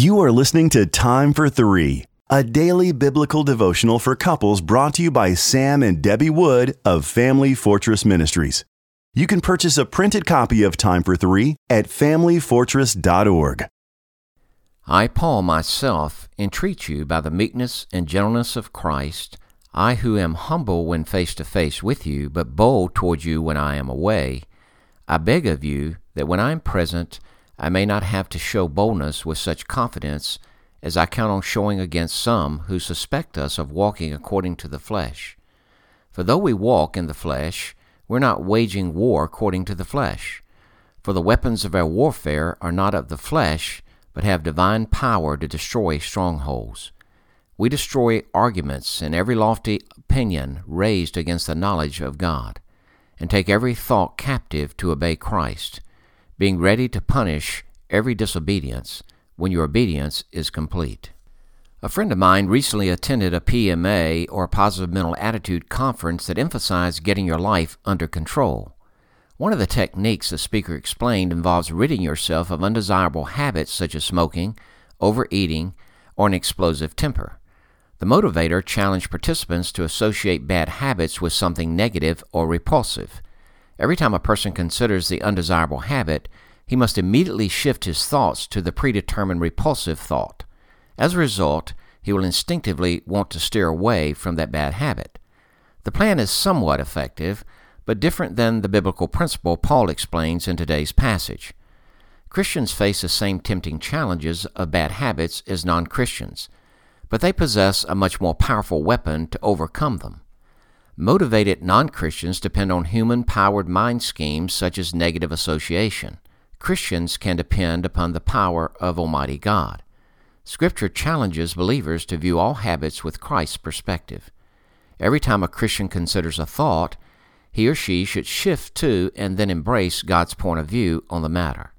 You are listening to Time for Three, a daily biblical devotional for couples brought to you by Sam and Debbie Wood of Family Fortress Ministries. You can purchase a printed copy of Time for Three at familyfortress.org. I, Paul, myself, entreat you by the meekness and gentleness of Christ, I who am humble when face to face with you, but bold toward you when I am away, I beg of you that when I am present, I may not have to show boldness with such confidence as I count on showing against some who suspect us of walking according to the flesh. For though we walk in the flesh, we're not waging war according to the flesh. For the weapons of our warfare are not of the flesh, but have divine power to destroy strongholds. We destroy arguments and every lofty opinion raised against the knowledge of God, and take every thought captive to obey Christ being ready to punish every disobedience when your obedience is complete. A friend of mine recently attended a PMA or Positive Mental Attitude conference that emphasized getting your life under control. One of the techniques the speaker explained involves ridding yourself of undesirable habits such as smoking, overeating, or an explosive temper. The motivator challenged participants to associate bad habits with something negative or repulsive. Every time a person considers the undesirable habit, he must immediately shift his thoughts to the predetermined repulsive thought. As a result, he will instinctively want to steer away from that bad habit. The plan is somewhat effective, but different than the biblical principle Paul explains in today's passage. Christians face the same tempting challenges of bad habits as non Christians, but they possess a much more powerful weapon to overcome them. Motivated non Christians depend on human powered mind schemes such as negative association. Christians can depend upon the power of Almighty God. Scripture challenges believers to view all habits with Christ's perspective. Every time a Christian considers a thought, he or she should shift to and then embrace God's point of view on the matter.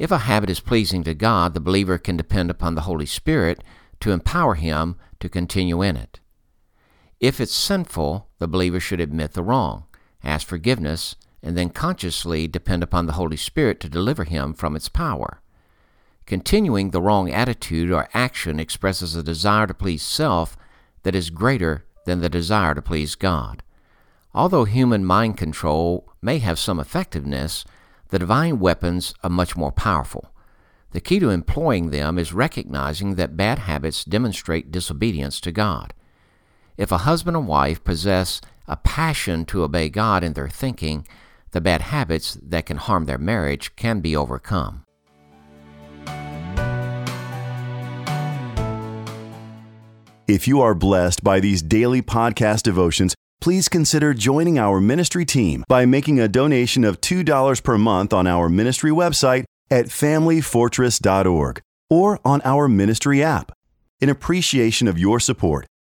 If a habit is pleasing to God, the believer can depend upon the Holy Spirit to empower him to continue in it. If it's sinful, the believer should admit the wrong, ask forgiveness, and then consciously depend upon the Holy Spirit to deliver him from its power. Continuing the wrong attitude or action expresses a desire to please self that is greater than the desire to please God. Although human mind control may have some effectiveness, the divine weapons are much more powerful. The key to employing them is recognizing that bad habits demonstrate disobedience to God. If a husband and wife possess a passion to obey God in their thinking, the bad habits that can harm their marriage can be overcome. If you are blessed by these daily podcast devotions, please consider joining our ministry team by making a donation of $2 per month on our ministry website at familyfortress.org or on our ministry app. In appreciation of your support,